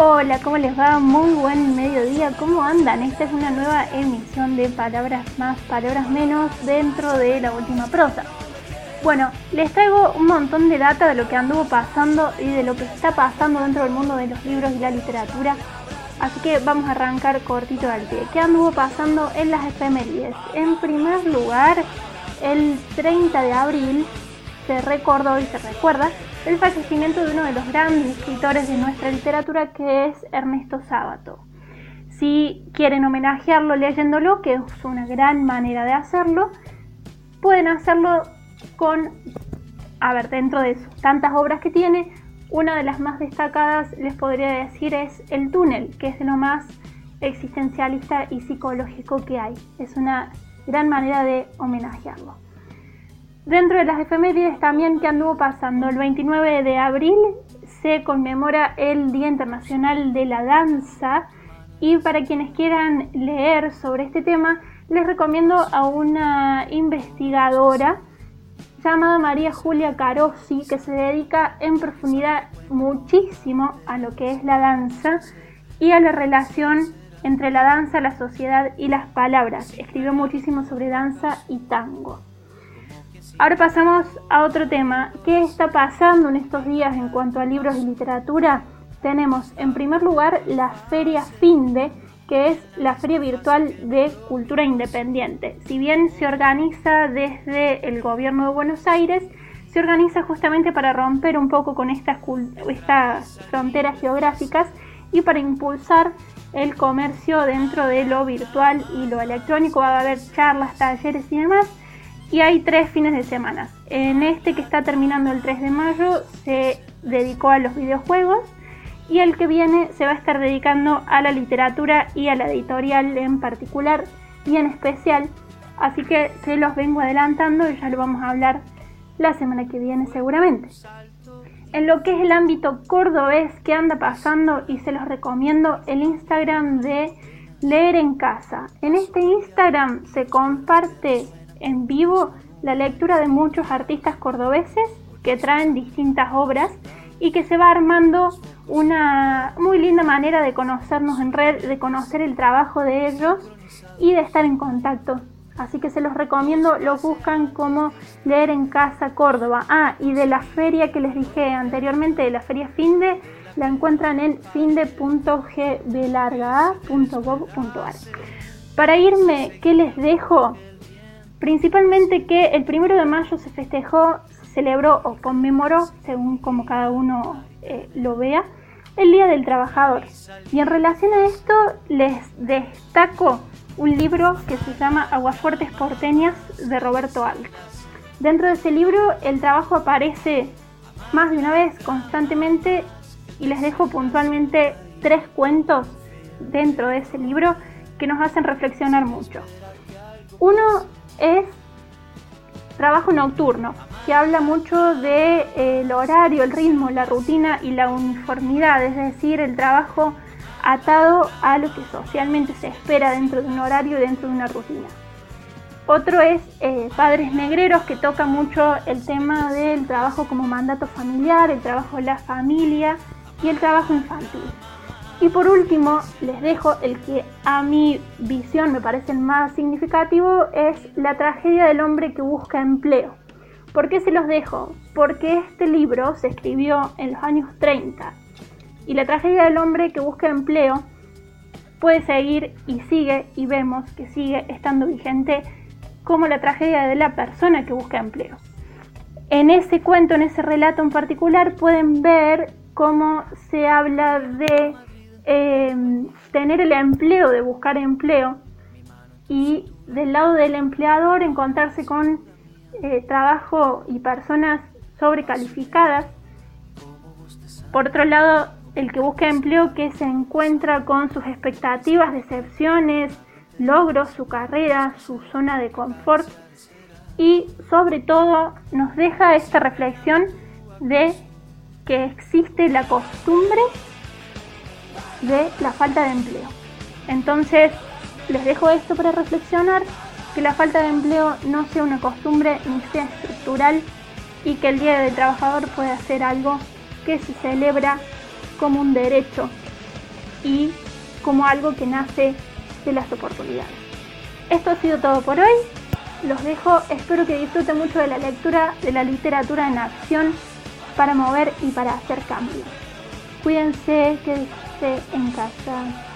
Hola, ¿cómo les va? Muy buen mediodía, ¿cómo andan? Esta es una nueva emisión de Palabras Más, Palabras Menos dentro de la última prosa. Bueno, les traigo un montón de data de lo que anduvo pasando y de lo que está pasando dentro del mundo de los libros y la literatura. Así que vamos a arrancar cortito al pie. ¿Qué anduvo pasando en las efemérides? En primer lugar, el 30 de abril se recordó y se recuerda el fallecimiento de uno de los grandes escritores de nuestra literatura que es Ernesto Sábato. Si quieren homenajearlo leyéndolo, que es una gran manera de hacerlo, pueden hacerlo con, a ver, dentro de tantas obras que tiene, una de las más destacadas les podría decir es El túnel, que es de lo más existencialista y psicológico que hay. Es una gran manera de homenajearlo. Dentro de las efemérides también que anduvo pasando, el 29 de abril se conmemora el Día Internacional de la Danza y para quienes quieran leer sobre este tema les recomiendo a una investigadora llamada María Julia Carossi que se dedica en profundidad muchísimo a lo que es la danza y a la relación entre la danza, la sociedad y las palabras. Escribió muchísimo sobre danza y tango. Ahora pasamos a otro tema. ¿Qué está pasando en estos días en cuanto a libros y literatura? Tenemos en primer lugar la Feria FINDE, que es la Feria Virtual de Cultura Independiente. Si bien se organiza desde el gobierno de Buenos Aires, se organiza justamente para romper un poco con estas, estas fronteras geográficas y para impulsar el comercio dentro de lo virtual y lo electrónico. Va a haber charlas, talleres y demás y hay tres fines de semana. En este que está terminando el 3 de mayo se dedicó a los videojuegos y el que viene se va a estar dedicando a la literatura y a la editorial en particular y en especial. Así que se los vengo adelantando y ya lo vamos a hablar la semana que viene seguramente. En lo que es el ámbito cordobés que anda pasando y se los recomiendo el Instagram de Leer en Casa. En este Instagram se comparte en vivo la lectura de muchos artistas cordobeses que traen distintas obras y que se va armando una muy linda manera de conocernos en red, de conocer el trabajo de ellos y de estar en contacto. Así que se los recomiendo, lo buscan como leer en casa Córdoba. Ah, y de la feria que les dije anteriormente, de la feria Finde, la encuentran en finde.gbelarga.gov.ar. Para irme, ¿qué les dejo? Principalmente que el primero de mayo se festejó, celebró o conmemoró, según como cada uno eh, lo vea, el Día del Trabajador. Y en relación a esto les destaco un libro que se llama Aguafuertes Porteñas de Roberto Alto. Dentro de ese libro el trabajo aparece más de una vez constantemente y les dejo puntualmente tres cuentos dentro de ese libro que nos hacen reflexionar mucho. Uno es trabajo nocturno, que habla mucho del de, eh, horario, el ritmo, la rutina y la uniformidad, es decir, el trabajo atado a lo que socialmente se espera dentro de un horario y dentro de una rutina. Otro es eh, Padres Negreros, que toca mucho el tema del trabajo como mandato familiar, el trabajo de la familia y el trabajo infantil. Y por último, les dejo el que a mi visión me parece el más significativo, es la tragedia del hombre que busca empleo. ¿Por qué se los dejo? Porque este libro se escribió en los años 30 y la tragedia del hombre que busca empleo puede seguir y sigue y vemos que sigue estando vigente como la tragedia de la persona que busca empleo. En ese cuento, en ese relato en particular, pueden ver cómo se habla de Em, tener el empleo, de buscar empleo, y del lado del empleador encontrarse con eh, trabajo y personas sobrecalificadas. Por otro lado, el que busca empleo que se encuentra con sus expectativas, decepciones, logros, su carrera, su zona de confort y sobre todo nos deja esta reflexión de que existe la costumbre de la falta de empleo. Entonces, les dejo esto para reflexionar, que la falta de empleo no sea una costumbre ni sea estructural y que el Día del Trabajador pueda ser algo que se celebra como un derecho y como algo que nace de las oportunidades. Esto ha sido todo por hoy. Los dejo, espero que disfruten mucho de la lectura de la literatura en acción para mover y para hacer cambios. Cuídense, quédense en casa.